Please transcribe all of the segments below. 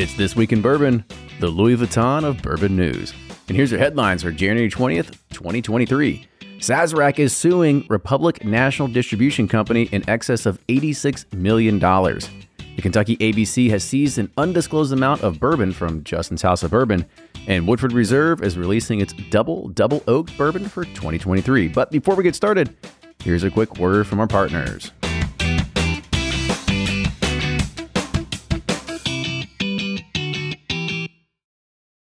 It's This Week in Bourbon, the Louis Vuitton of bourbon news. And here's your headlines for January 20th, 2023. Sazerac is suing Republic National Distribution Company in excess of $86 million. The Kentucky ABC has seized an undisclosed amount of bourbon from Justin's House of Bourbon, and Woodford Reserve is releasing its double double oak bourbon for 2023. But before we get started, here's a quick word from our partners.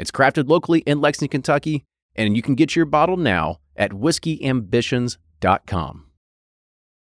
It's crafted locally in Lexington, Kentucky, and you can get your bottle now at whiskeyambitions.com.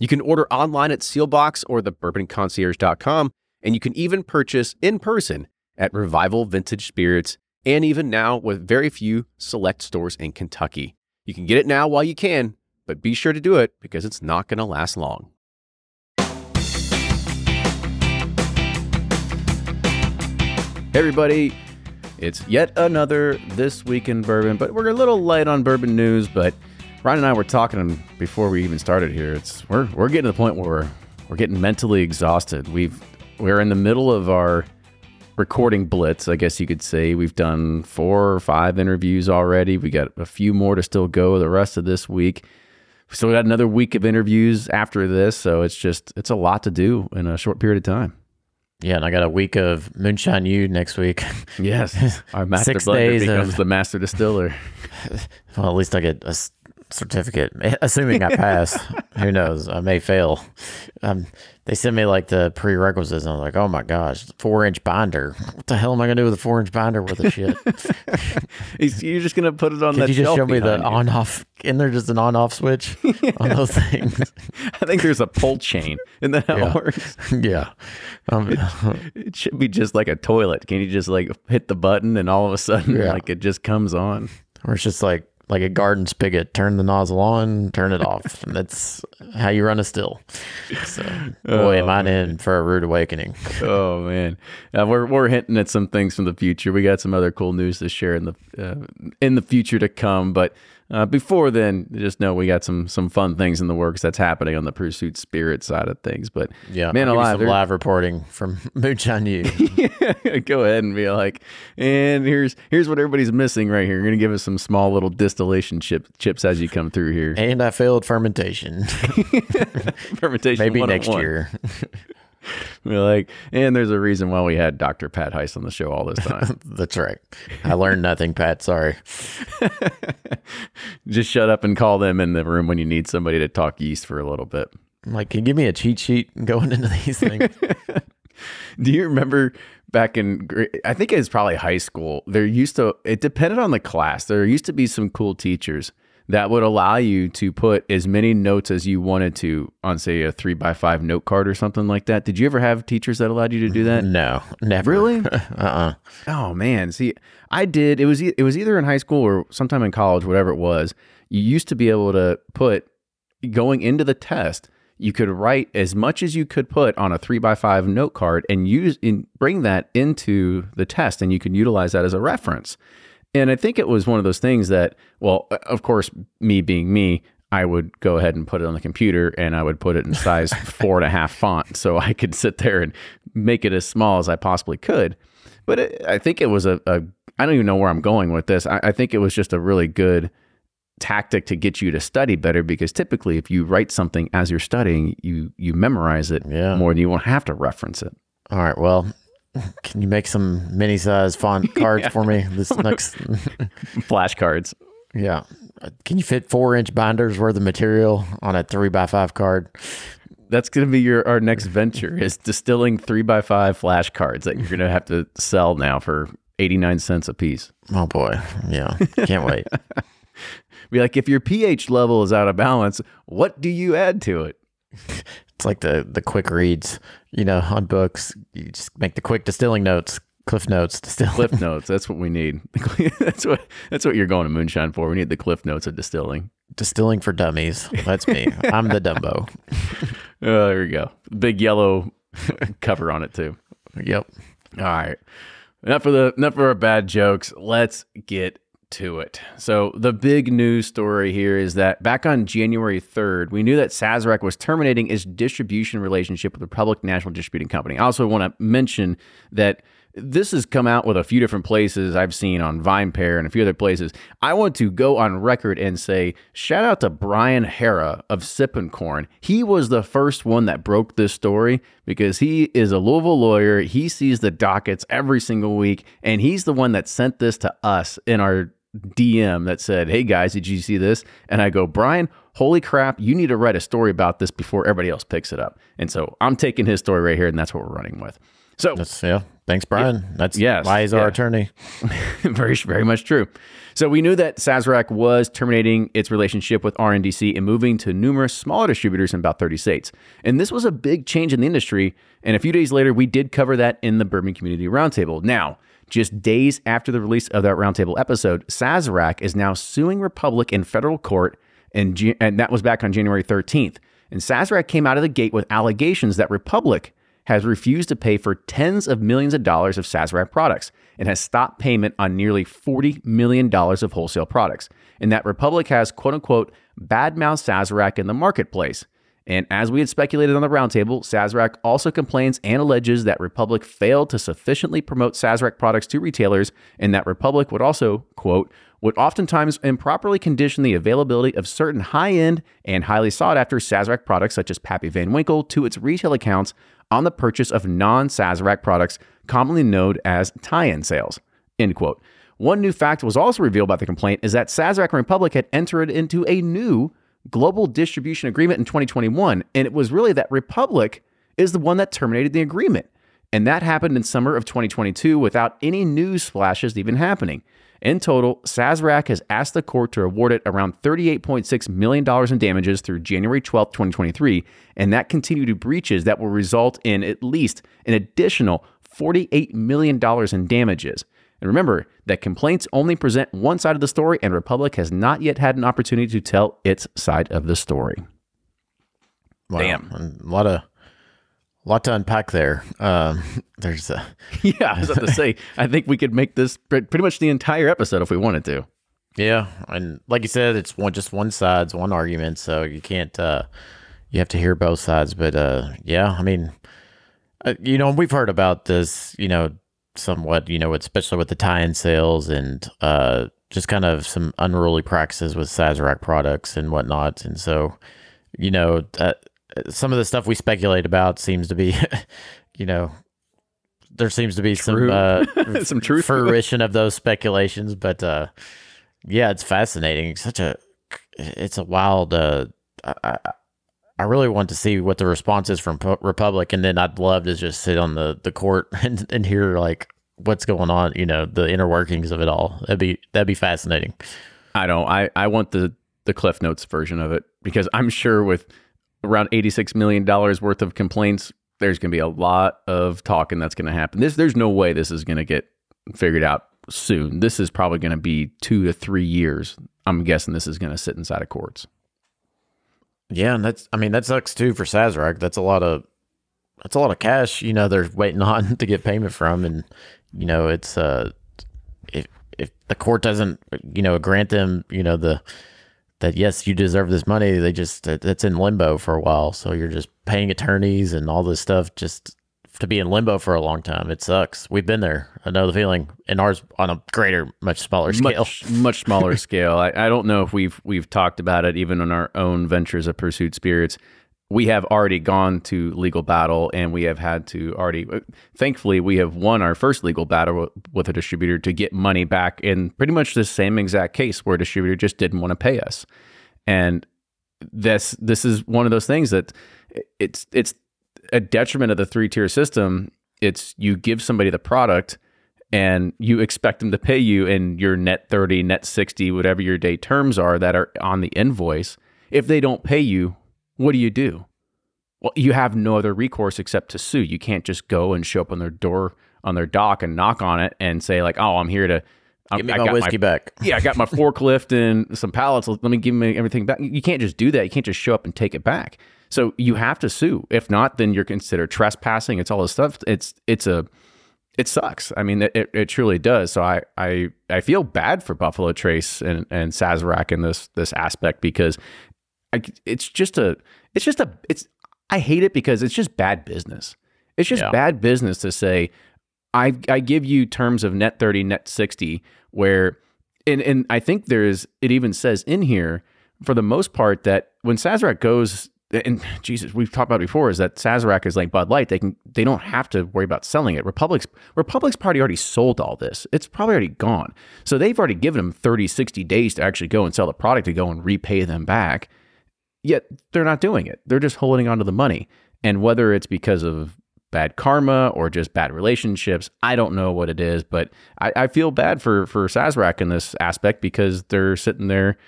You can order online at Sealbox or thebourbonconcierge.com, and you can even purchase in person at Revival Vintage Spirits, and even now with very few select stores in Kentucky. You can get it now while you can, but be sure to do it because it's not going to last long. Hey everybody, it's yet another This Week in Bourbon, but we're a little light on bourbon news, but Ryan and I were talking before we even started here. It's we're we're getting to the point where we're, we're getting mentally exhausted. We've we're in the middle of our recording blitz, I guess you could say. We've done four or five interviews already. We got a few more to still go the rest of this week. So we got another week of interviews after this, so it's just it's a lot to do in a short period of time. Yeah, and I got a week of Moonshine U next week. Yes, our master Six blender days becomes of- the master distiller. well, at least I get a certificate, assuming I pass. Who knows? I may fail. Um, they sent me like the prerequisites, and I was like, "Oh my gosh, four inch binder! What the hell am I gonna do with a four inch binder with the shit?" You're just gonna put it on Could you just show me the on off? Isn't there just an on off switch on those things? I think there's a pull chain. Isn't that how Yeah. it works? yeah. Um, It should be just like a toilet. Can you just like hit the button and all of a sudden Yeah. like it just comes on? or it's just like like a garden spigot. Turn the nozzle on, turn it off. And that's how you run a still. So, boy, am I in for a rude awakening. Oh man, uh, we're we're hinting at some things from the future. We got some other cool news to share in the uh, in the future to come. But uh, before then, just know we got some some fun things in the works that's happening on the Pursuit Spirit side of things. But Yeah, man I'll alive, some live reporting from Moonshine U. go ahead and be like, and here's here's what everybody's missing right here. You're gonna give us some small little distillation chip, chips as you come through here. and I failed fermentation. Fermentation Maybe next year. We're like, and there's a reason why we had Dr. Pat Heist on the show all this time. That's right. I learned nothing, Pat. Sorry. Just shut up and call them in the room when you need somebody to talk yeast for a little bit. I'm like, can you give me a cheat sheet going into these things? Do you remember back in, I think it was probably high school, there used to, it depended on the class. There used to be some cool teachers that would allow you to put as many notes as you wanted to on, say, a three by five note card or something like that. Did you ever have teachers that allowed you to do that? no, never. Really? uh-uh. Oh man, see, I did. It was e- it was either in high school or sometime in college, whatever it was. You used to be able to put going into the test. You could write as much as you could put on a three by five note card and use and bring that into the test, and you could utilize that as a reference. And I think it was one of those things that, well, of course, me being me, I would go ahead and put it on the computer and I would put it in size four and a half font so I could sit there and make it as small as I possibly could. But it, I think it was a, a, I don't even know where I'm going with this. I, I think it was just a really good tactic to get you to study better because typically if you write something as you're studying, you you memorize it Yeah. more than you won't have to reference it. All right. Well, can you make some mini size font cards for me this next? Flashcards. yeah. Can you fit four inch binders worth of material on a three by five card? That's going to be your our next venture is distilling three by five flashcards that you're going to have to sell now for 89 cents a piece. Oh boy. Yeah. Can't wait. Be like, if your pH level is out of balance, what do you add to it? It's like the the quick reads, you know, on books. You just make the quick distilling notes, cliff notes, distill. Cliff notes. That's what we need. that's what that's what you're going to moonshine for. We need the cliff notes of distilling. distilling for dummies. That's me. I'm the Dumbo. Oh, there you go. Big yellow cover on it too. Yep. All right. Enough for the enough for our bad jokes. Let's get to it. So the big news story here is that back on January 3rd, we knew that Sazerac was terminating its distribution relationship with the Republic National Distributing Company. I also want to mention that this has come out with a few different places I've seen on VinePair and a few other places. I want to go on record and say shout out to Brian Haara of Sipp'n Corn. He was the first one that broke this story because he is a Louisville lawyer. He sees the dockets every single week, and he's the one that sent this to us in our DM that said, Hey guys, did you see this? And I go, Brian, holy crap, you need to write a story about this before everybody else picks it up. And so I'm taking his story right here, and that's what we're running with. So That's yeah. Thanks, Brian. That's Yes, why he's our attorney. very, very much true. So we knew that Sazerac was terminating its relationship with RNDC and moving to numerous smaller distributors in about 30 states. And this was a big change in the industry. And a few days later, we did cover that in the Bourbon Community Roundtable. Now, just days after the release of that roundtable episode, Sazerac is now suing Republic in federal court, and, and that was back on January 13th. And Sazerac came out of the gate with allegations that Republic has refused to pay for tens of millions of dollars of Sazerac products and has stopped payment on nearly $40 million of wholesale products, and that Republic has quote unquote badmouthed Sazerac in the marketplace. And as we had speculated on the roundtable, Sazerac also complains and alleges that Republic failed to sufficiently promote Sazerac products to retailers, and that Republic would also, quote, would oftentimes improperly condition the availability of certain high end and highly sought after Sazerac products such as Pappy Van Winkle to its retail accounts on the purchase of non Sazerac products, commonly known as tie in sales. End quote. One new fact was also revealed by the complaint is that Sazerac Republic had entered into a new global distribution agreement in 2021, and it was really that Republic is the one that terminated the agreement. And that happened in summer of 2022 without any news splashes even happening. In total, Sazerac has asked the court to award it around $38.6 million in damages through January 12, 2023, and that continued breaches that will result in at least an additional $48 million in damages. And remember that complaints only present one side of the story, and Republic has not yet had an opportunity to tell its side of the story. Wow. Damn. A lot of a lot to unpack there. Um, there's a yeah, I was about to say, I think we could make this pretty much the entire episode if we wanted to. yeah, and like you said, it's one just one side's one argument, so you can't. uh You have to hear both sides, but uh yeah, I mean, uh, you know, we've heard about this, you know, somewhat, you know, especially with the tie-in sales and uh just kind of some unruly practices with Sazerac products and whatnot, and so you know, uh, some of the stuff we speculate about seems to be, you know, there seems to be True. some uh, Some truth fruition of those speculations, but uh, yeah, it's fascinating. Such a, it's a wild. Uh, I, I, I really want to see what the response is from Pu- Republic, and then I'd love to just sit on the the court and, and hear like what's going on. You know, the inner workings of it all. That'd be that'd be fascinating. I don't. I I want the the Cliff Notes version of it because I'm sure with around 86 million dollars worth of complaints, there's going to be a lot of talking that's going to happen. This there's no way this is going to get figured out soon. This is probably going to be two to three years. I'm guessing this is going to sit inside of courts. Yeah, and that's I mean that sucks too for Sazerac. That's a lot of that's a lot of cash. You know they're waiting on to get payment from, and you know it's uh if if the court doesn't, you know, grant them, you know, the that yes, you deserve this money, they just that's in limbo for a while. So you're just paying attorneys and all this stuff just to be in limbo for a long time. It sucks. We've been there. I know the feeling. And ours on a greater, much smaller scale. Much, much smaller scale. I, I don't know if we've we've talked about it even on our own ventures of Pursuit Spirits. We have already gone to legal battle, and we have had to already. Thankfully, we have won our first legal battle with a distributor to get money back in pretty much the same exact case where a distributor just didn't want to pay us, and this this is one of those things that it's it's a detriment of the three tier system. It's you give somebody the product and you expect them to pay you in your net 30, net 60, whatever your day terms are that are on the invoice. If they don't pay you, what do you do? Well, you have no other recourse except to sue. You can't just go and show up on their door, on their dock and knock on it and say, like, oh, I'm here to Give me I my whiskey my, back. Yeah, I got my forklift and some pallets. Let me give me everything back. You can't just do that. You can't just show up and take it back. So you have to sue. If not, then you're considered trespassing. It's all this stuff. It's it's a it sucks. I mean, it, it truly does. So I, I I feel bad for Buffalo Trace and and Sazerac in this this aspect because I, it's just a it's just a it's I hate it because it's just bad business. It's just yeah. bad business to say I I give you terms of net 30, net 60 where and and I think there's it even says in here for the most part that when Sazerac goes and Jesus, we've talked about before is that Sazerac is like Bud Light. They can they don't have to worry about selling it. Republic's Republic's party already sold all this. It's probably already gone. So they've already given them 30, 60 days to actually go and sell the product to go and repay them back. Yet they're not doing it. They're just holding on to the money. And whether it's because of bad karma or just bad relationships, I don't know what it is, but I, I feel bad for for Sazerac in this aspect because they're sitting there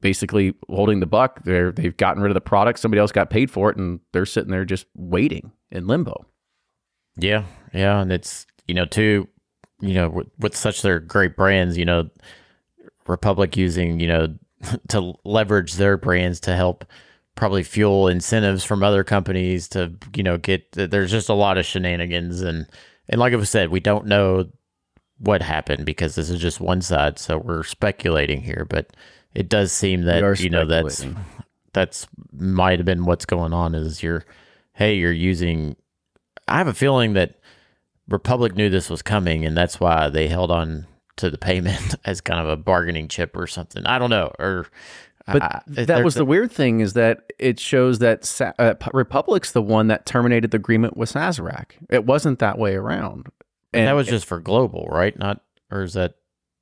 basically holding the buck. They're they've gotten rid of the product. Somebody else got paid for it, and they're sitting there just waiting in limbo. Yeah, yeah, and it's you know too, you know with, with such their great brands, you know, Republic using you know to leverage their brands to help probably fuel incentives from other companies to you know get there's just a lot of shenanigans. And and like I said we don't know what happened because this is just one side so we're speculating here. But it does seem that you know that's that's might have been what's going on is you're hey you're using i have a feeling that republic knew this was coming and that's why they held on to the payment as kind of a bargaining chip or something i don't know or but uh, that was the weird thing is that it shows that Sa- uh, Republic's the one that terminated the agreement with Sazerac. It wasn't that way around. And that was just for global, right? Not or is that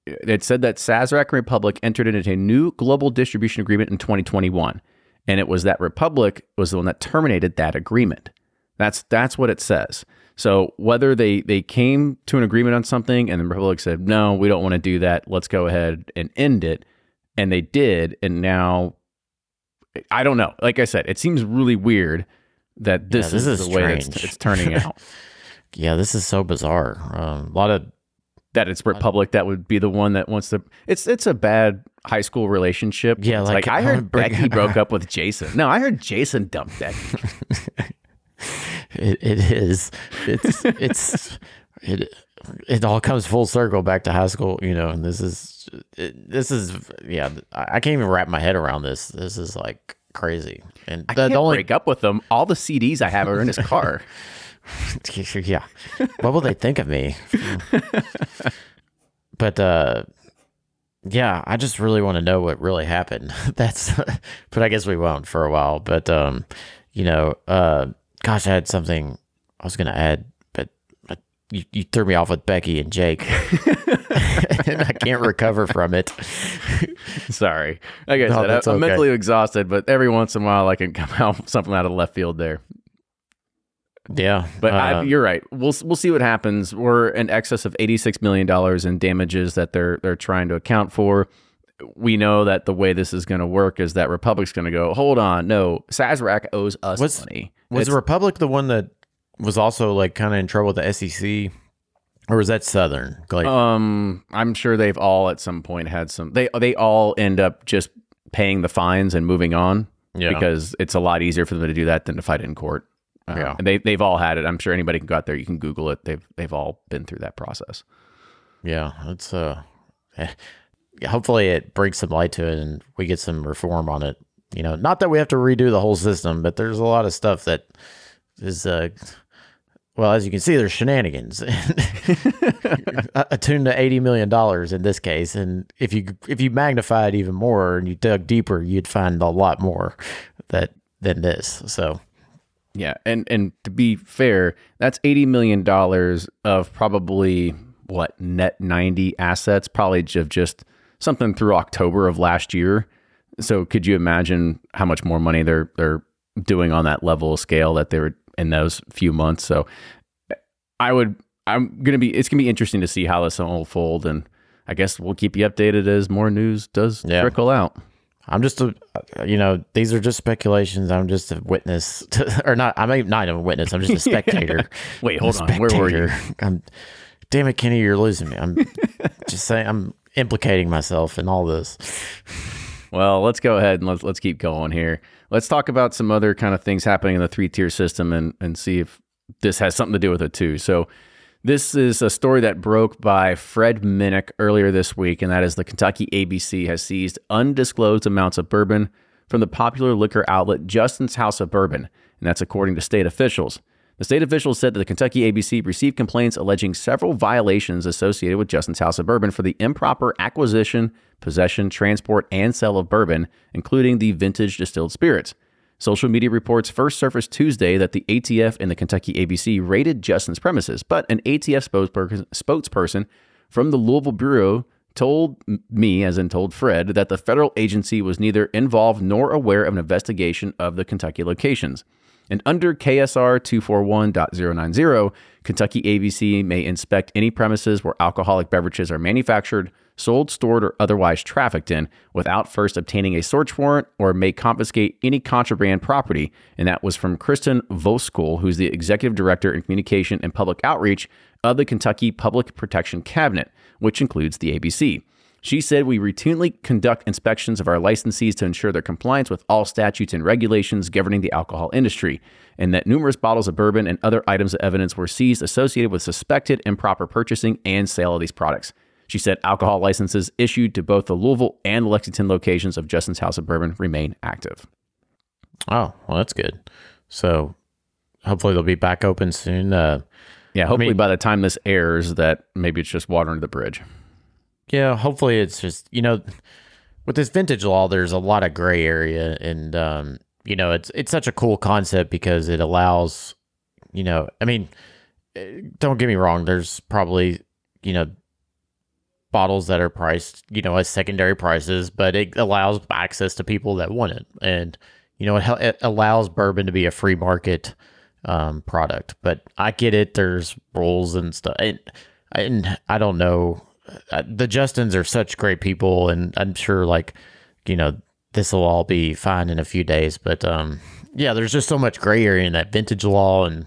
it said that Sazerac and Republic entered into a new global distribution agreement in 2021, and it was that Republic was the one that terminated that agreement. That's that's what it says. So whether they they came to an agreement on something and the Republic said no, we don't want to do that. Let's go ahead and end it, and they did, and now I don't know. Like I said, it seems really weird that this, yeah, this is, is, the way it's, it's, turning out. yeah, this is so bizarre. Um, a lot of that it's Republic that would be the one that wants to. It's it's a bad high school relationship. Yeah, like, like I heard Becky broke up with Jason. No, I heard Jason dumped Becky. It, it is. It's it's it. It all comes full circle back to high school, you know. And this is it, this is yeah. I can't even wrap my head around this. This is like crazy. And I the, can't the only, break up with them. All the CDs I have are in his car. yeah. What will they think of me? but uh yeah, I just really want to know what really happened. That's but I guess we won't for a while. But um, you know, uh gosh, I had something I was gonna add, but you, you threw me off with Becky and Jake. and I can't recover from it. Sorry. Like I no, said, I'm okay. mentally exhausted, but every once in a while I can come out something out of left field there. Yeah, but uh, I, you're right. We'll we'll see what happens. We're in excess of 86 million dollars in damages that they're they're trying to account for. We know that the way this is going to work is that Republic's going to go. Hold on, no, Sazerac owes us was, money. Was it's, Republic the one that was also like kind of in trouble with the SEC? Or was that Southern? Like, um, I'm sure they've all at some point had some. They they all end up just paying the fines and moving on. Yeah. Because it's a lot easier for them to do that than to fight in court. Uh, yeah, and they they've all had it. I'm sure anybody can go out there. You can Google it. They've they've all been through that process. Yeah, it's uh hopefully it brings some light to it and we get some reform on it. You know, not that we have to redo the whole system, but there's a lot of stuff that is uh well, as you can see, there's shenanigans attuned to eighty million dollars in this case, and if you if you magnify it even more and you dug deeper, you'd find a lot more that than this. So, yeah, and and to be fair, that's eighty million dollars of probably what net ninety assets, probably of just something through October of last year. So, could you imagine how much more money they're they're doing on that level of scale that they were in those few months. So I would, I'm going to be, it's going to be interesting to see how this will fold. And I guess we'll keep you updated as more news does yeah. trickle out. I'm just a, you know, these are just speculations. I'm just a witness, to, or not. I'm not even a witness. I'm just a spectator. Wait, hold on. Where were you? I'm, damn it, Kenny, you're losing me. I'm just saying, I'm implicating myself in all this. Well, let's go ahead and let's let's keep going here. Let's talk about some other kind of things happening in the three tier system and and see if this has something to do with it too. So this is a story that broke by Fred Minnick earlier this week, and that is the Kentucky ABC has seized undisclosed amounts of bourbon from the popular liquor outlet Justin's House of Bourbon, and that's according to state officials. The state officials said that the Kentucky ABC received complaints alleging several violations associated with Justin's House of Bourbon for the improper acquisition, possession, transport, and sale of bourbon, including the vintage distilled spirits. Social media reports first surfaced Tuesday that the ATF and the Kentucky ABC raided Justin's premises, but an ATF spokesperson from the Louisville Bureau told me, as in told Fred, that the federal agency was neither involved nor aware of an investigation of the Kentucky locations. And under KSR 241.090, Kentucky ABC may inspect any premises where alcoholic beverages are manufactured, sold, stored, or otherwise trafficked in without first obtaining a search warrant or may confiscate any contraband property. And that was from Kristen Voskuhl, who's the executive director in communication and public outreach of the Kentucky Public Protection Cabinet, which includes the ABC. She said we routinely conduct inspections of our licensees to ensure their compliance with all statutes and regulations governing the alcohol industry, and that numerous bottles of bourbon and other items of evidence were seized associated with suspected improper purchasing and sale of these products. She said alcohol licenses issued to both the Louisville and Lexington locations of Justin's House of Bourbon remain active. Oh, well, that's good. So hopefully they'll be back open soon. Uh, yeah, hopefully I mean, by the time this airs, that maybe it's just water under the bridge. Yeah, hopefully it's just you know, with this vintage law, there's a lot of gray area, and um, you know, it's it's such a cool concept because it allows, you know, I mean, eh, don't get me wrong, there's probably you know bottles that are priced, you know, as secondary prices, but it allows access to people that want it, and you know, it, it allows bourbon to be a free market um, product. But I get it. There's rules and stuff, and, and I don't know uh, the Justins are such great people, and I'm sure like you know this will all be fine in a few days. But um, yeah, there's just so much gray area in that vintage law and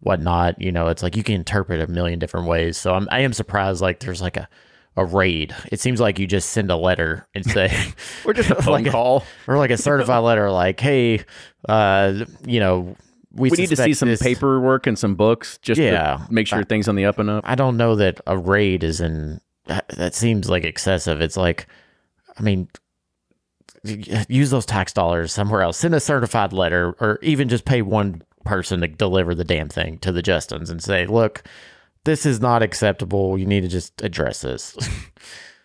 whatnot. You know, it's like you can interpret a million different ways. So I'm I am surprised like there's like a a raid. It seems like you just send a letter and say, "We're just a phone like call a, or like a certified letter, like, hey, uh, you know." We, we need to see some this. paperwork and some books just yeah, to make sure I, things on the up and up. I don't know that a raid is in that seems like excessive. It's like, I mean, use those tax dollars somewhere else. Send a certified letter, or even just pay one person to deliver the damn thing to the Justins and say, "Look, this is not acceptable. You need to just address this."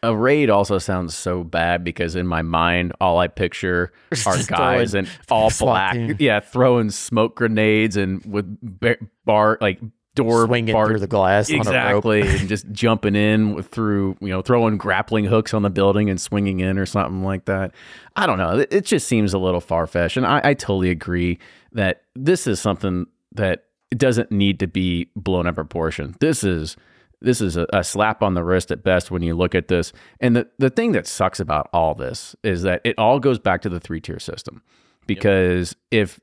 A raid also sounds so bad because in my mind, all I picture are guys in all black, yeah, throwing smoke grenades and with bar like door swinging bar- through the glass on the clock. exactly. And just jumping in through you know throwing grappling hooks on the building and swinging in or something like that. I don't know. It, just seems a little far-fetched. And I, I totally agree that this is something that doesn't need to be blown out of proportion. This is this is a, a, slap on the wrist at best when you look at this. And the, the thing that sucks about all this is that it all goes back to the three tier system because yep. if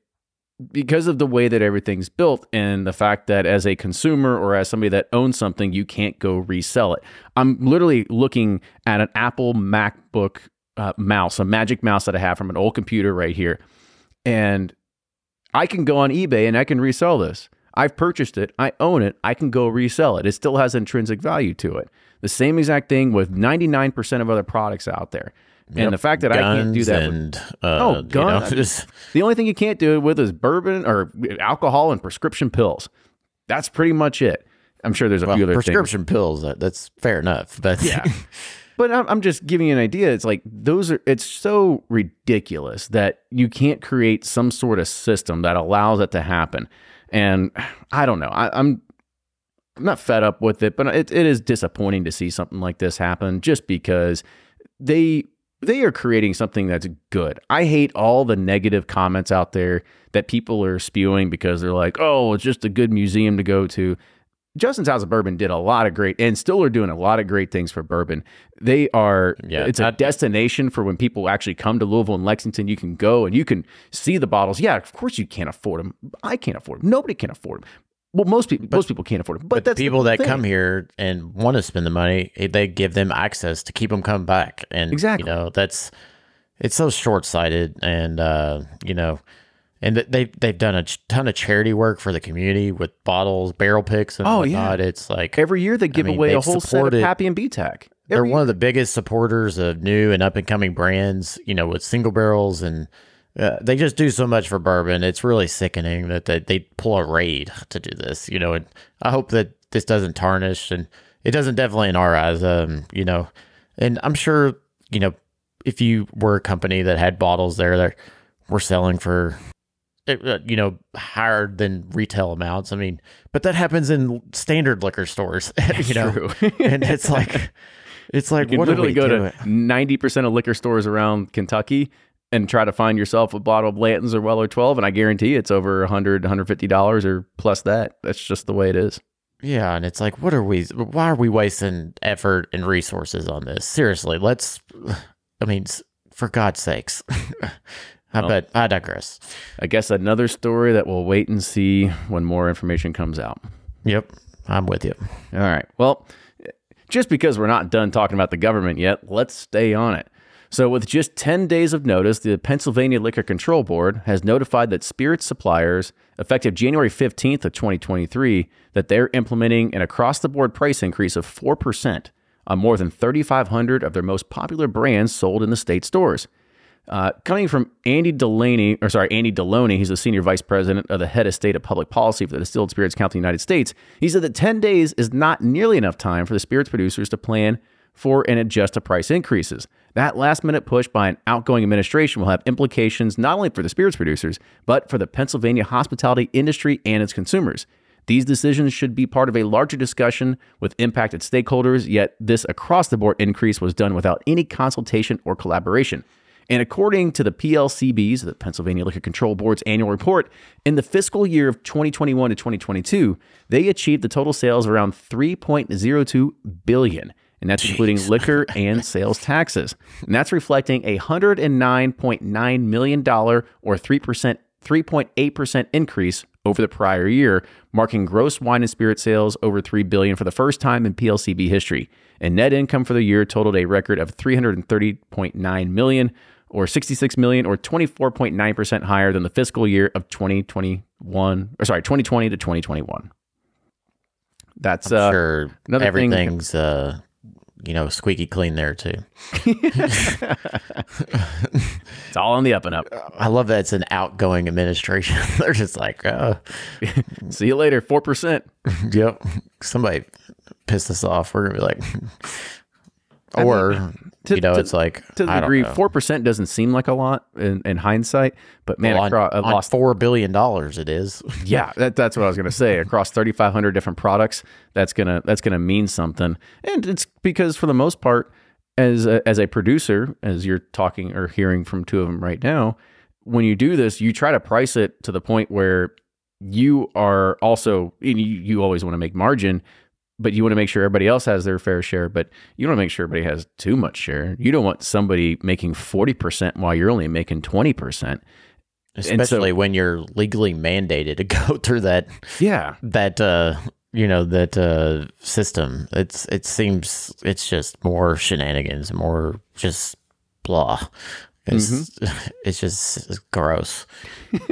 because of the way that everything's built and the fact that as a consumer or as somebody that owns something, you can't go resell it. I'm literally looking at an Apple MacBook uh, mouse, a magic mouse that I have from an old computer right here. And I can go on eBay and I can resell this. I've purchased it. I own it. I can go resell it. It still has intrinsic value to it. the same exact thing with 99% of other products out there. And the fact that I can't do Guns that with uh, Oh, you know, the only thing you can't do it with is bourbon or alcohol and prescription pills. That's pretty much it. I'm sure there's a well, few other things. prescription pills. That, that's fair enough. But Yeah. But I'm, I'm just giving you an idea. It's like those are, it's so ridiculous that you can't create some sort of system that allows it to happen. And I don't know. I, I'm, I'm not fed up with it, but it, it is disappointing to see something like this happen just because they they are creating something that's good. I hate all the negative comments out there that people are spewing because they're like, "Oh, it's just a good museum to go to." Justin's House of Bourbon did a lot of great and still are doing a lot of great things for bourbon. They are Yeah, it's a I- destination for when people actually come to Louisville and Lexington. You can go and you can see the bottles. Yeah, of course you can't afford them. I can't afford them. Nobody can afford them. Well, most people most people can't afford it, But, But people that thing. come here and want to spend the money, eh, they give them access to keep them coming back. And Exactly. you know, that's it's so short sighted, and uh, you know, and th- they they've done a ton of charity work for the community with bottles, barrel picks, and Oh, yeah. It's like every year they give mean, away a whole set of Pappy and BTAC. they're Every one of the biggest supporters of new and up and coming brands. You know, with single barrels and. Uh, they just do so much for bourbon. It's really sickening that they, they pull a raid to do this, you know. And I hope that this doesn't tarnish, and it doesn't definitely in our eyes, um, you know. And I'm sure, you know, if you were a company that had bottles there that were selling for, uh, you know, higher than retail amounts, I mean, but that happens in standard liquor stores, you know. True. and it's like, it's like, You can what literally go do? to ninety percent of liquor stores around Kentucky and try to find yourself a bottle of Blanton's or Weller Twelve, and I guarantee it's over 100 150 dollars or plus that. That's just the way it is. Yeah, and it's like, what are we? Why are we wasting effort and resources on this? Seriously, let's. I mean, for God's sakes. I Well- bet I digress. I guess another story that we'll wait and see when more information comes out. Yep, I'm with you. All right. Well, just because we're not done talking about the government yet, let's stay on it. So, with just 10 days of notice, the Pennsylvania Liquor Control Board has notified that spirits suppliers, effective January 15th of 2023, that they're implementing an across-the-board price increase of 4% on more than 3,500 of their most popular brands sold in the state stores. Uh, coming from Andy Delaney, or sorry, Andy Deloney, he's the senior vice president of the head of state of public policy for the Distilled Spirits Council of the United States. He said that 10 days is not nearly enough time for the spirits producers to plan for and adjust to price increases. That last minute push by an outgoing administration will have implications not only for the spirits producers, but for the Pennsylvania hospitality industry and its consumers. These decisions should be part of a larger discussion with impacted stakeholders, yet, this across the board increase was done without any consultation or collaboration. And according to the PLCB's, the Pennsylvania Liquor Control Board's annual report, in the fiscal year of 2021 to 2022, they achieved the total sales around 3.02 billion, and that's including liquor and sales taxes. And that's reflecting a 109.9 million dollar or 3% 3.8% increase over the prior year, marking gross wine and spirit sales over 3 billion for the first time in PLCB history. And net income for the year totaled a record of 330.9 million or 66 million or 24.9% higher than the fiscal year of 2021 or sorry, 2020 to 2021. That's uh sure, another thing- uh, you know, squeaky clean there too. it's all on the up and up. I love that it's an outgoing administration. They're just like, uh, See you later, 4%. yep, somebody pissed us off. We're gonna be like, I mean, or to- you know, to- it's like To the degree, 4% doesn't seem like a lot in, in hindsight, but man, Well, on, across, I on lost four billion dollars. It is. Yeah, that, that's what I was going to say. Across 3,500 different products, that's gonna that's gonna mean something, and it's because for the most part, as a, as a producer, as you're talking or hearing from two of them right now, when you do this, you try to price it to the point where you are also you, you always want to make margin, but you want to make sure everybody else has their fair share, but you don't want to make sure everybody has too much share. You don't want somebody making 40% while you're only making 20%. especially when you're legally mandated to go through that Yeah. that uh you know that uh system it's it seems it's just more shenanigans more just blah it's Mm-hmm. it's just gross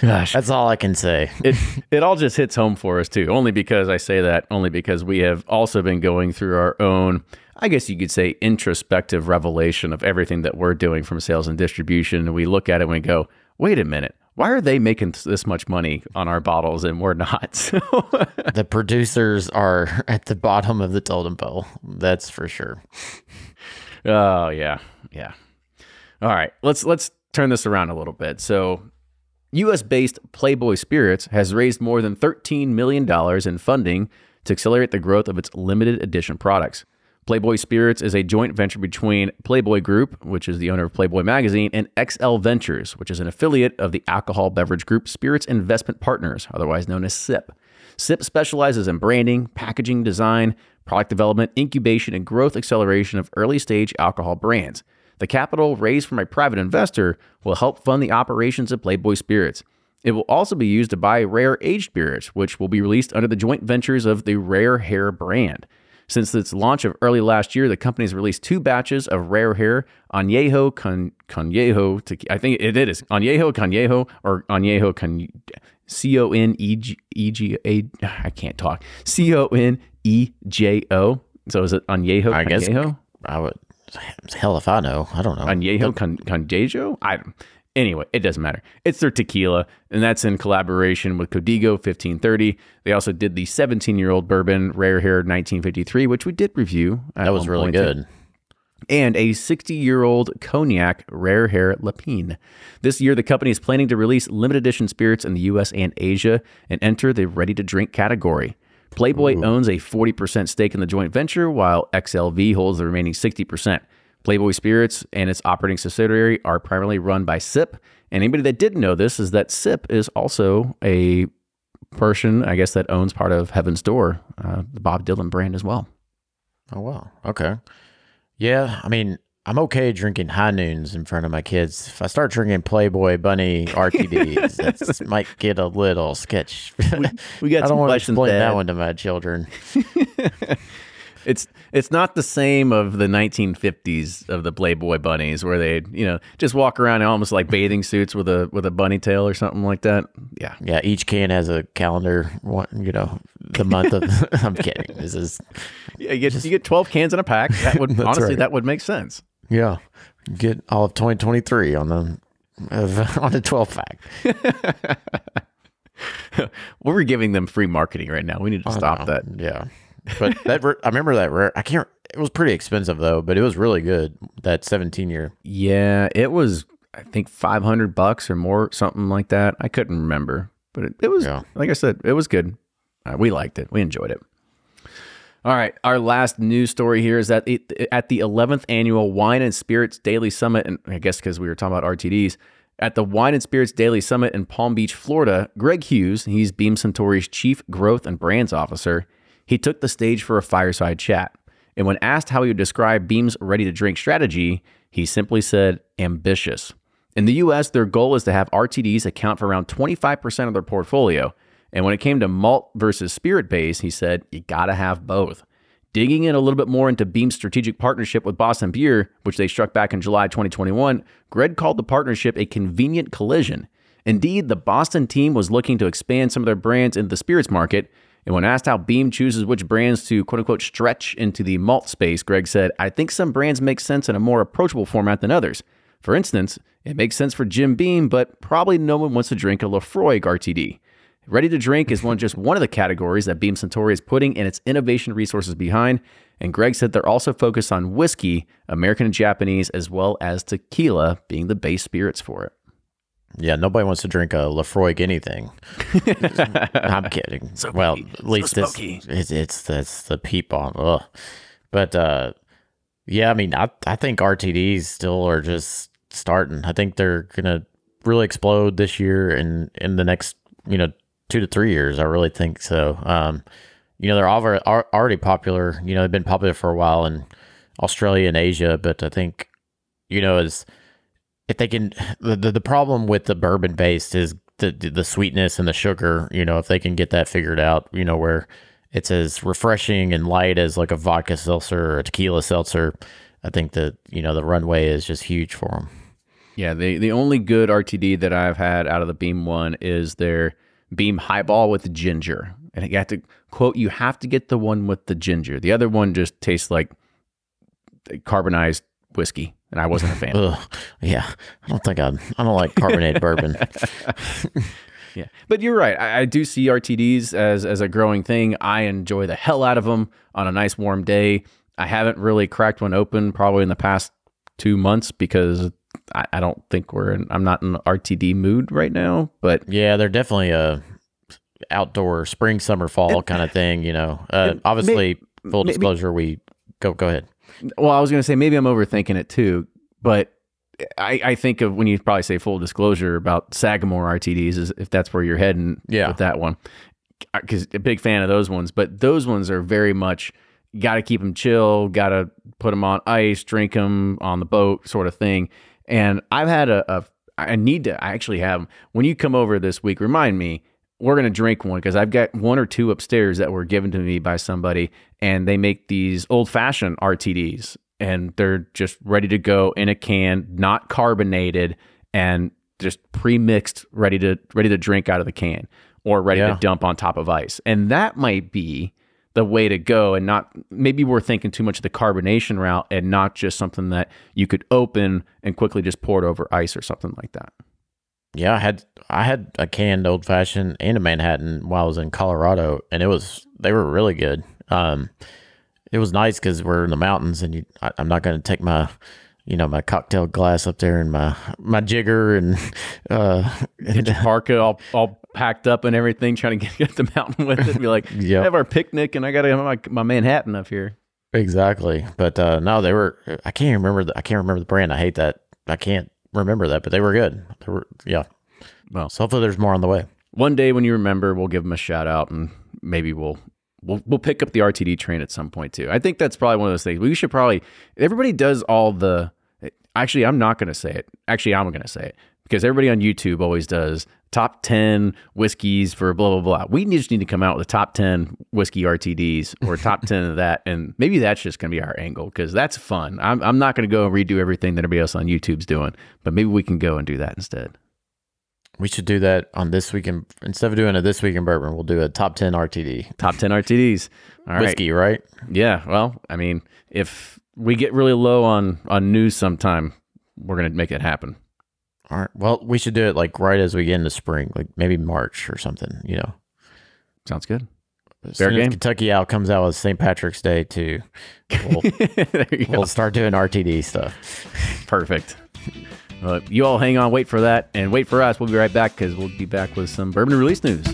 Gosh, That's all I can say. it it all just hits home for us too. Only because I say that, only because we have also been going through our own, I guess you could say, introspective revelation of everything that we're doing from sales and distribution. And we look at it and we go, wait a minute, why are they making this much money on our bottles and we're not? So The producers are at the bottom of the totem pole. That's for sure. Oh yeah, yeah. All right, let's let's turn this around a little bit. So, U.S.-based Playboy Spirits has raised more than thirteen million dollars in funding to accelerate the growth of its limited edition products. Playboy Spirits is a joint venture between Playboy Group, which is the owner of Playboy Magazine, and XL Ventures, which is an affiliate of the alcohol beverage group Spirits Investment Partners, otherwise known as SIP. SIP specializes in branding, packaging design, product development, incubation, and growth acceleration of early stage alcohol brands. The capital raised from a private investor will help fund the operations of Playboy Spirits. It will also be used to buy rare aged spirits, which will be released under the joint ventures of the Rare Hare brand. Since its launch of early last year, the company has released two batches of Rare Hare Añejo Con Conejo. Te- I think it is Añejo Conejo or Añejo Con C O N E G E G A. I can't talk. C O N E J O. So is it Añejo I guess? I would. Hell if I know. I don't know. Añejo con, Condejo? I anyway, it doesn't matter. It's their tequila, and that's in collaboration with Codigo 1530. They also did the 17 year old bourbon Rare Hare 1953, which we did review. that was really good. And a 60 year old cognac Rare Hare Lapine. This year, the company is planning to release limited edition spirits in the US and Asia and enter the ready to drink category. Playboy owns a 40% stake in the joint venture, while XLV holds the remaining 60%. Playboy Spirits and its operating subsidiary are primarily run by SIP. And anybody that didn't know this is that SIP is also a person, I guess, that owns part of Heaven's Door, uh, the Bob Dylan brand as well. Oh wow. Okay. Yeah, I mean, I'm okay drinking high noons in front of my kids. If I start drinking Playboy Bunny RTDs, that might get a little sketch. We got I don't want to explain Dad. that one to my children. It's it's not the same of the 1950s of the Playboy bunnies where they you know just walk around in almost like bathing suits with a with a bunny tail or something like that. Yeah, Yeah, each can has a calendar. One, you know, the month of. I'm kidding. This is yeah you get you get 12 cans in a pack. That would honestly right. that would make sense. Yeah. Get all of 2023 on the on the 12 pack. We're giving them free marketing right now. We need to stop that. Yeah, but that I remember that rare. I can't. It was pretty expensive though, but it was really good. That 17 year. Yeah, it was I think 500 bucks or more, something like that. I couldn't remember, but it, it was Yeah. like I said, it was good. Uh, we liked it. We enjoyed it. All right, our last news story here is that it, at the 11th annual Wine and Spirits Daily Summit, and I guess because we were talking about RTDs, at the Wine and Spirits Daily Summit in Palm Beach, Florida, Greg Hughes, he's Beam Suntory's Chief Growth and Brands Officer, he took the stage for a fireside chat. And when asked how he would describe Beam's ready to drink strategy, he simply said ambitious. In the US, their goal is to have RTDs account for around 25% of their portfolio. And when it came to malt versus spirit base, he said, you gotta have both. Digging in a little bit more into Beam's strategic partnership with Boston Beer, which they struck back in July 2021, Greg called the partnership a convenient collision. Indeed, the Boston team was looking to expand some of their brands into the spirits market. And when asked how Beam chooses which brands to quote unquote stretch into the malt space, Greg said, I think some brands make sense in a more approachable format than others. For instance, it makes sense for Jim Beam, but probably no one wants to drink a Laphroaig RTD. Ready to drink is one just one of the categories that Beam Suntory is putting in its innovation resources behind. And Greg said they're also focused on whiskey, American and Japanese, as well as tequila being the base spirits for it. Yeah, nobody wants to drink a Laphroaig anything. I'm kidding. well, at least this, smoky. it's it's that's the peat bomb. Ugh. But uh, yeah, I mean, I I think RTDs still are just starting. I think they're gonna really explode this year and in the next you know two to three years. I really think so. Um, you know, they're already already popular. You know, they've been popular for a while in Australia and Asia, but I think you know as if they can the, the, the problem with the bourbon based is the the sweetness and the sugar you know if they can get that figured out you know where it's as refreshing and light as like a vodka seltzer or a tequila seltzer i think that you know the runway is just huge for them Yeah, the the only good RTD that I've had out of the Beam one is their Beam Highball with ginger. And you have to quote, you have to get the one with the ginger. The other one just tastes like carbonized whiskey, and I wasn't a fan. Ugh. Yeah, I don't think I. I don't like carbonated bourbon. Yeah, but you're right. I, I do see RTDs as as a growing thing. I enjoy the hell out of them on a nice warm day. I haven't really cracked one open probably in the past two months because I, I don't think we're in. I'm not in the RTD mood right now. But Yeah, they're definitely a outdoor spring, summer, fall kind of thing. You know, uh, obviously, full maybe- disclosure, we go go ahead. well, I was going to say maybe I'm overthinking it too. But I, I think of when you probably say full disclosure about Sagamore RTDs is if that's where you're heading Yeah. with that one. Because a big fan of those ones, but those ones are very much got to keep them chill, got to put them on ice, drink them on the boat, sort of thing. And I've had a, a I need to I actually have when you come over this week. Remind me we're gonna drink one because I've got one or two upstairs that were given to me by somebody, and they make these old fashioned RTDs, and they're just ready to go in a can, not carbonated, and just pre-mixed, ready to ready to drink out of the can or ready Yeah. to dump on top of ice. And that might be the way to go and not maybe we're thinking too much of the carbonation route and not just something that you could open and quickly just pour it over ice or something like that. Yeah, I had I had a canned old fashioned and a Manhattan while I was in Colorado, and it was they were really good. Um, it was nice because we're in the mountains, and you, I, I'm not going to take my you know my cocktail glass up there and my my jigger and uh your parka all, all packed up and everything, trying to get, get the mountain with it. Be like, Yep. have our picnic, and I got to have my, my Manhattan up here. exactly. But uh no, they were. I can't remember. The, I can't remember the brand. I hate that. I can't remember that, but they were good. They were yeah. Well. so hopefully there's more on the way. One day when you remember, we'll give them a shout out, and maybe we'll we'll we'll pick up the RTD train at some point too. I think that's probably one of those things. We should probably everybody does all the. Actually, I'm not going to say it. Actually, I'm going to say it because everybody on YouTube always does top ten whiskeys for blah blah blah. We just need to come out with a top ten whiskey RTDs or top ten of that, and maybe that's just going to be our angle because that's fun. I'm I'm not going to go and redo everything that everybody else on YouTube's doing, but maybe we can go and do that instead. We should do that on this week in, instead of doing a this week in bourbon. We'll do a top ten RTD Top ten RTDs. All right. whiskey, right? Yeah, well, I mean, if we get really low on on news sometime, we're gonna make it happen. All right. Well, we should do it like right as we get into spring, like maybe March or something. You know, Sounds good. as Fair game. Kentucky Owl comes out with St. Patrick's Day too. We'll, there you go. we'll start doing RTD stuff. Perfect. Well, you all hang on, wait for that, and wait for us. We'll be right back because we'll be back with some bourbon release news.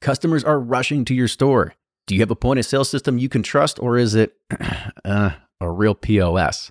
Customers are rushing to your store. Do you have a point of sale system you can trust, or is it uh, a real POS?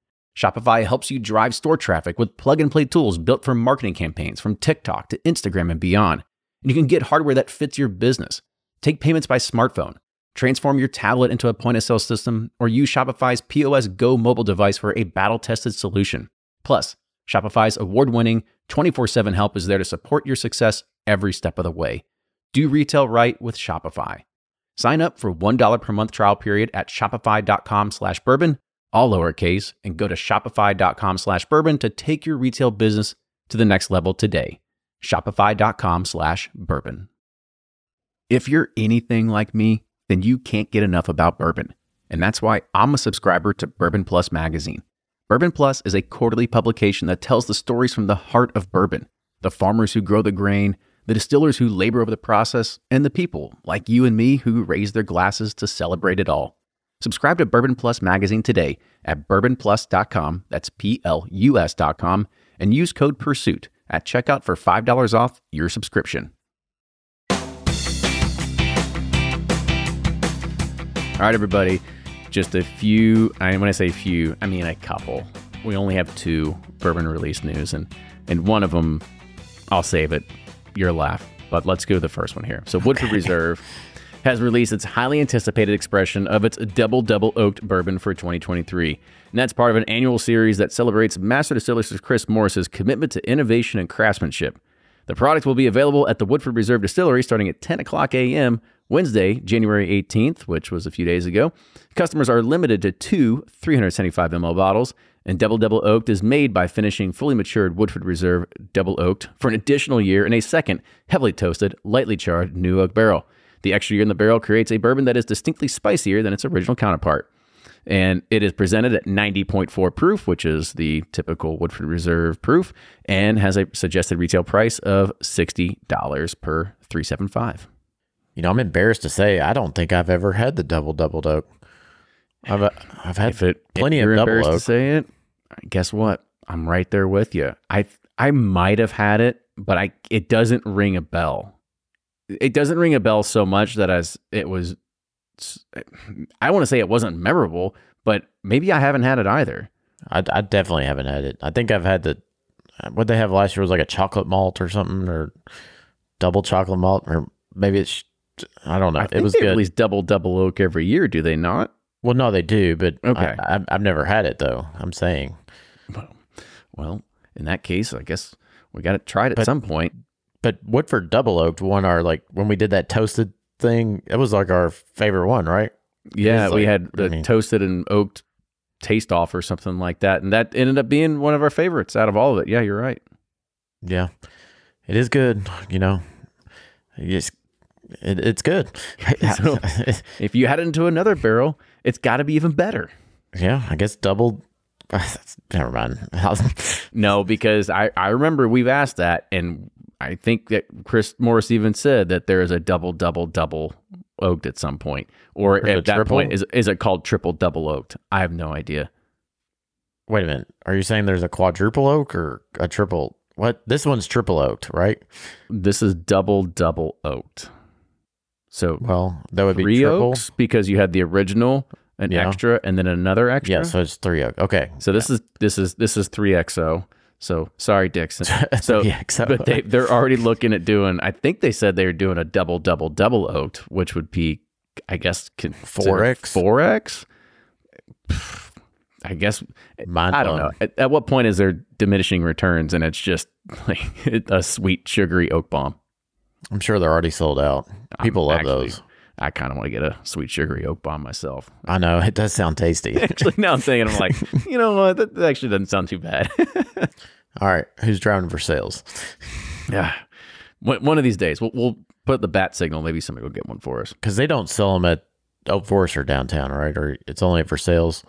Shopify helps you drive store traffic with plug and play tools built for marketing campaigns from TikTok to Instagram and beyond. And you can get hardware that fits your business. Take payments by smartphone, transform your tablet into a point of sale system, or use Shopify's POS Go mobile device for a battle tested solution. Plus, Shopify's award winning 24 7 help is there to support your success every step of the way. Do retail right with Shopify. Sign up for $1 per month trial period at shopify.com slash bourbon, all lowercase, and go to shopify.com slash bourbon to take your retail business to the next level today. Shopify.com slash bourbon. If you're anything like me, then you can't get enough about bourbon. And that's why I'm a subscriber to Bourbon Plus magazine. Bourbon Plus is a quarterly publication that tells the stories from the heart of bourbon the farmers who grow the grain, the distillers who labor over the process, and the people like you and me who raise their glasses to celebrate it all. Subscribe to Bourbon Plus magazine today at bourbonplus.com, that's P L U S.com, and use code PURSUIT at checkout for $5 off your subscription. All right, everybody. Just a few. I when I say few, I mean a couple. We only have two bourbon release news, and and one of them I'll save it. Your laugh. But let's go to the first one here. So Woodford Reserve has released its highly anticipated expression of its double double oaked bourbon for 2023. And that's part of an annual series that celebrates Master Distiller Chris Morris's commitment to innovation and craftsmanship. The product will be available at the Woodford Reserve Distillery starting at 10 o'clock a.m. Wednesday, January 18th, which was a few days ago. Customers are limited to two 375 ml bottles, and Double Double Oaked is made by finishing fully matured Woodford Reserve Double Oaked for an additional year in a second, heavily toasted, lightly charred new oak barrel. The extra year in the barrel creates a bourbon that is distinctly spicier than its original counterpart. And it is presented at 90.4 proof, which is the typical Woodford Reserve proof, and has a suggested retail price of $60 per 375. You know, I'm embarrassed to say I don't think I've ever had the double double oak. I've I've had If it plenty if of double embarrassed to say it, guess what? I'm right there with you. I I might have had it, but I it doesn't ring a bell. It doesn't ring a bell so much that as it was. I want to say it wasn't memorable, but maybe I haven't had it either. I, I definitely haven't had it. I think I've had the what they have last year was like a chocolate malt or something or double chocolate malt or maybe it's I don't know. I it was they good. release double double oak every year, do they not? well, no, they do, but Okay. I, I've never had it though. I'm saying, Well, in that case, I guess we got to try it at But- some point. But Woodford double oaked won our like when we did that toasted thing. It was like our favorite one, right? Yeah, is we like- had I the mean- toasted and oaked taste off or something like that, and that ended up being one of our favorites out of all of it. Yeah, you're right. Yeah, it is good. You know, it's it, it's good. So- If you had it into another barrel, it's got to be even better. yeah, I guess double. Never mind. No, because I, I remember we've asked that, and I think that Chris Morris even said that there is a double, double, double oaked at some point, or There's at that triple? point is is it called triple double oaked? I have no idea. Wait a minute. Are you saying there's a quadruple oak or a triple? What? This one's triple oaked, right? This is double, double oaked. So Well, that would be three triple. oaks because you had the original, an Yeah. extra, and then another extra. Yeah, so it's three oak. Okay. So this is this is this is three XO. So sorry, Dixon. So 3XO. but they they're already looking at doing. I think they said they were doing a double double double oaked, which would be, I guess, 4X? Four X. I guess Mind I don't blown. know. At, at what point is there diminishing returns and it's just like a sweet sugary oak bomb? I'm sure they're already sold out. People love actually- those. I kind of want to get a sweet sugary oak bomb myself. I know it does sound tasty. Actually, now I'm thinking, I'm like, you know what? That, that actually doesn't sound too bad. All right, who's driving Versailles? Yeah. One, one of these days, we'll, we'll put the bat signal. Maybe somebody will get one for us. Because they don't sell them at Oak Forest or downtown, right? Or it's only Versailles.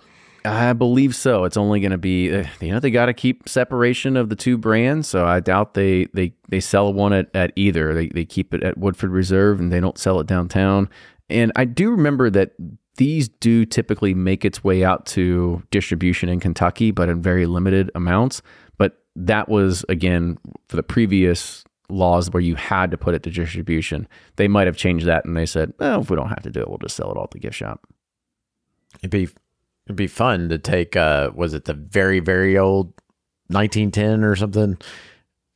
I believe so. It's only going to be, uh, you know, they got to keep separation of the two brands. So I doubt they they they sell one at, at either. They they keep it at Woodford Reserve and they don't sell it downtown. And I do remember that these do typically make its way out to distribution in Kentucky, but in very limited amounts. But that was again for the previous laws where you had to put it to distribution. They might have changed that and they said, "Oh, if we don't have to do it, we'll just sell it all at the gift shop." It'd be it'd be fun to take. uh Was it the very very old 1910 or something,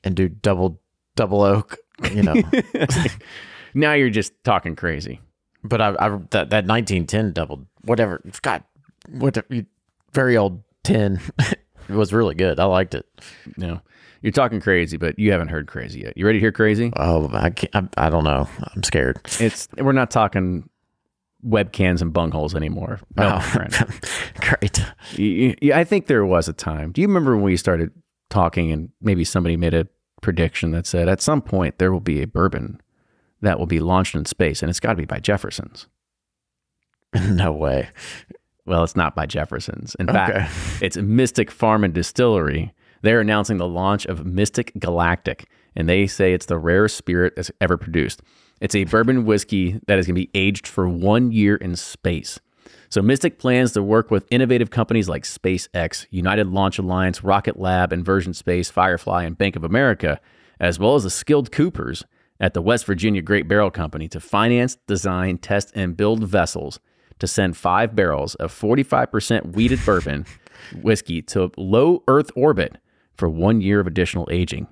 and do double double oak? You know, now you're just talking crazy. but I, I that that 1910 double whatever. It's got what very old tin. it was really good. I liked it. No, you're talking crazy, but you haven't heard crazy yet. You ready to hear crazy? Oh, I can't, I, I don't know. I'm scared. It's we're not talking webcams and bungholes anymore. No, Oh, great. I think there was a time. Do you remember when we started talking and maybe somebody made a prediction that said at some point there will be a bourbon that will be launched in space and it's got to be by Jefferson's. no way. Well, it's not by Jefferson's. In Okay. fact, it's Mystic Farm and Distillery. They're announcing the launch of Mystic Galactic, and they say it's the rarest spirit that's ever produced. It's a bourbon whiskey that is going to be aged for one year in space. So, Mystic plans to work with innovative companies like SpaceX, United Launch Alliance, Rocket Lab, Inversion Space, Firefly, and Bank of America, as well as the skilled Coopers at the West Virginia Great Barrel Company to finance, design, test, and build vessels to send five barrels of 45% wheated bourbon whiskey to low Earth orbit for one year of additional aging.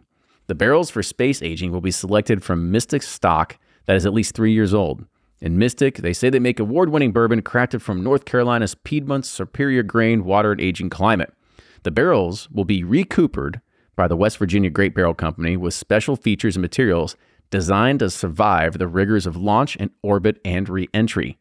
The barrels for space aging will be selected from Mystic stock that is at least three years old. In Mystic, they say they make award winning bourbon crafted from North Carolina's Piedmont's superior grain, water, and aging climate. The barrels will be recoopered by the West Virginia Great Barrel Company with special features and materials designed to survive the rigors of launch and orbit and re entry.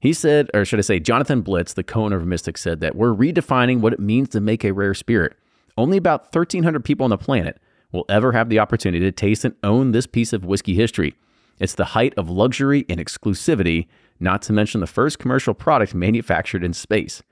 He said, or should I say, Jonathan Blitz, the co owner of Mystic, said that we're redefining what it means to make a rare spirit. Only about 1,300 people on the planet will ever have the opportunity to taste and own this piece of whiskey history. It's the height of luxury and exclusivity, not to mention the first commercial product manufactured in space.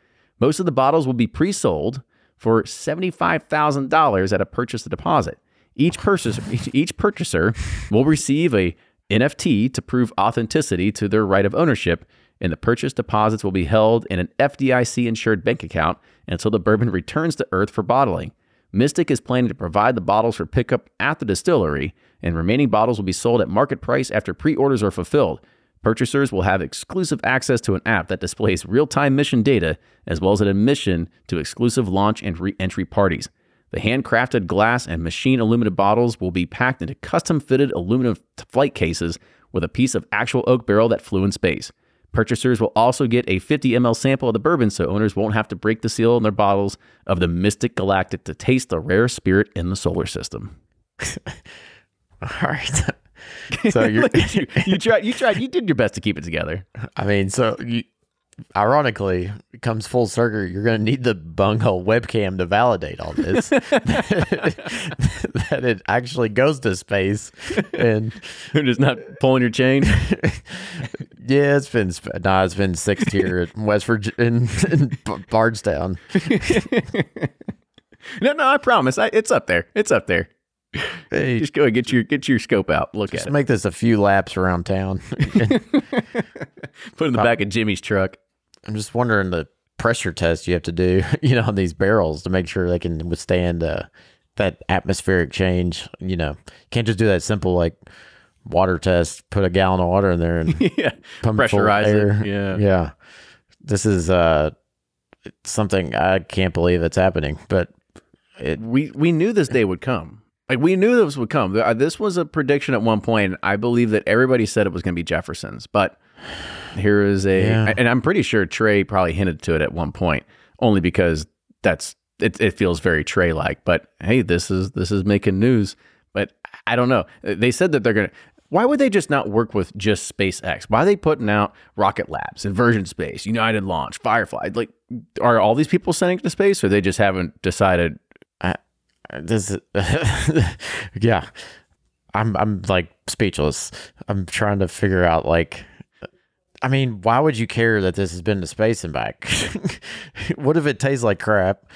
Most of the bottles will be pre sold for $75,000 at a purchase deposit. Each purchaser, each purchaser will receive a NFT to prove authenticity to their right of ownership, and the purchase deposits will be held in an FDIC insured bank account until the bourbon returns to Earth for bottling. Mystic is planning to provide the bottles for pickup at the distillery, and remaining bottles will be sold at market price after pre orders are fulfilled. Purchasers will have exclusive access to an app that displays real time mission data, as well as an admission to exclusive launch and re entry parties. The handcrafted glass and machine aluminum bottles will be packed into custom fitted aluminum flight cases with a piece of actual oak barrel that flew in space. Purchasers will also get a 50 ml sample of the bourbon so owners won't have to break the seal on their bottles of the Mystic Galactic to taste the rare spirit in the solar system. All right. So you're, you, you tried, you tried, you did your best to keep it together. I mean, so you, ironically, it comes full circle. You're going to need the bunghole webcam to validate all this. that it actually goes to space, and You're just not pulling your chain. yeah, it's been sp- nah, it's been sixth here at West Virginia in, in Bardstown. No, no, I promise. I, it's up there. It's up there. Hey, Just go and get your get your scope out. Look just at it. make this a few laps around town. Put in the back of Jimmy's truck. I'm just wondering the pressure test you have to do, you know, on these barrels to make sure they can withstand uh, that atmospheric change. You know, can't just do that simple like water test. Put a gallon of water in there and yeah. pump it full of Pressurize it, yeah. yeah. This is uh something I can't believe it's happening, but it We we knew this day would come. Like we knew this would come. Uh, This was a prediction at one point. I believe that everybody said it was going to be Jefferson's, but here is a, Yeah. and I'm pretty sure Trey probably hinted to it at one point, only because that's it. It feels very Trey like. But hey, this is this is making news. But I don't know. They said that they're gonna. Why would they just not work with just SpaceX? Why are they putting out Rocket Labs, Inversion Space, United Launch, Firefly? Like, are all these people sending to space, or they just haven't decided? this yeah. I'm I'm like speechless. I'm trying to figure out like I mean, why would you care that this has been to space and back? what if it tastes like crap?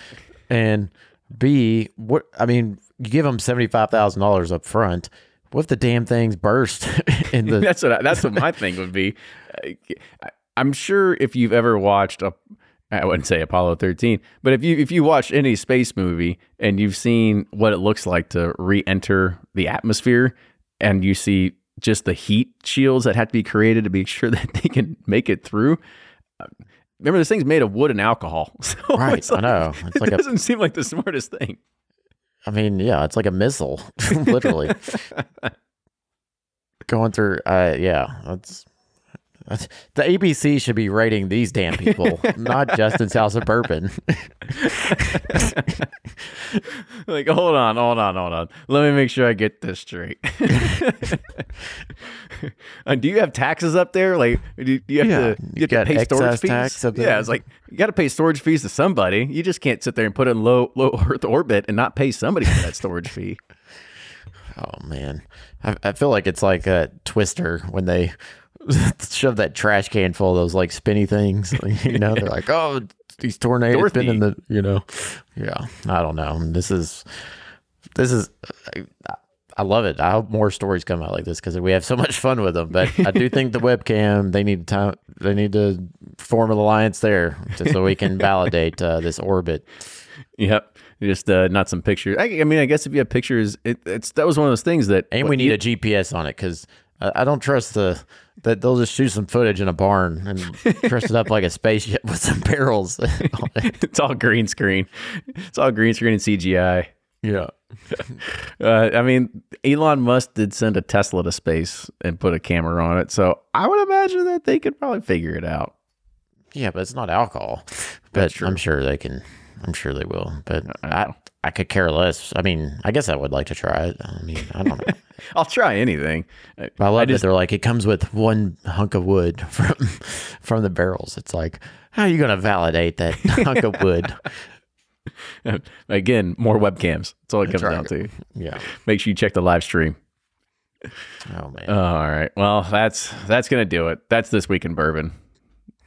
And B, what I mean, you give them seventy five thousand dollars up front. What if the damn things burst in the that's what I, that's what my thing would be. I- I'm sure if you've ever watched a, I wouldn't say Apollo 13, but if you if you watched any space movie and you've seen what it looks like to re-enter the atmosphere, and you see just the heat shields that have to be created to be sure that they can make it through. Remember, this thing's made of wood and alcohol. So Right, it's I know. It's it like a- doesn't seem like the smartest thing. I mean, yeah, it's like a missile, literally. Going through, uh, yeah, that's the ABC should be raiding these damn people, not Justin's House of Bourbon. like, hold on, hold on, hold on. Let me make sure I get this straight. Uh, do you have taxes up there? Like, do you have Yeah, to you you have to pay storage fees? Yeah, it's like you got to pay storage fees to somebody. You just can't sit there and put it in low low Earth orbit and not pay somebody for that storage fee. Oh man, I, I feel like it's like a Twister when they shove that trash can full of those like spinny things. You know, they're like, oh, these tornadoes Dorothy. spinning the, you know, yeah. I don't know. This is, this is. I, I love it. I hope more stories come out like this because we have so much fun with them. But I do think the webcam they need to time. They need to form an alliance there to, so we can validate uh, this orbit. Yep, just uh, not some pictures. I, I mean, I guess if you have pictures, it, it's that was one of those things that And we need a GPS on it because I, don't trust the that they'll just shoot some footage in a barn and dress it up like a spaceship with some barrels. it's all green screen. It's all green screen and CGI. yeah. Uh, I mean, Elon Musk did send a Tesla to space and put a camera on it, so I would imagine that they could probably figure it out. Yeah, but it's not alcohol. But I'm sure they can. I'm sure they will. But I, I could care less. I mean, I guess I would like to try it. I mean, I don't know. I'll try anything. I, I love I that they're like it comes with one hunk of wood from from the barrels. It's like how are you going to validate that hunk of wood? again more webcams. That's all it comes right. down to. Yeah. Make sure you check the live stream. Oh man. Oh, all right. Well, that's that's gonna do it. That's this week in bourbon.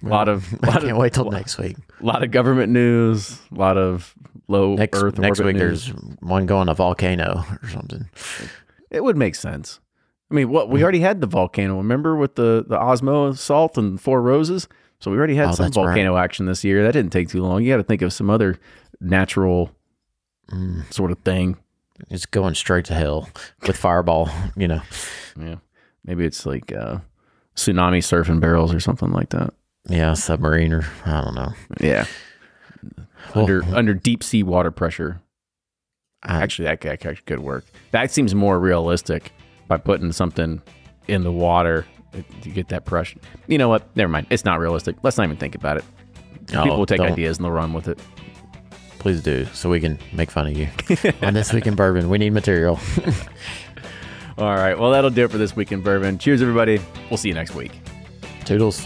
A lot of I lot can't of wait till next week. A lot of government news. A lot of low Next Earth next orbit week, news. there's one going a volcano or something. It would make sense. I mean, what we already had the volcano. Remember with the the Osmo salt and Four Roses. So we already had Oh, some that's right. volcano action this year. That didn't take too long. You got to think of some other natural Mm. sort of thing. It's going straight to hell with Fireball. You know. Yeah, maybe it's like uh, tsunami surfing barrels or something like that. Yeah, submarine or I don't know. Yeah, Well, under under deep sea water pressure. Actually, that, that actually could work. That seems more realistic by putting something in the water to get that pressure. You know what? Never mind. It's not realistic. Let's not even think about it. No, People will take don't. ideas and they'll run with it. Please do, so we can make fun of you. On this week in bourbon, we need material. All right. Well, that'll do it for this week in bourbon. Cheers, everybody. We'll see you next week. Toodles.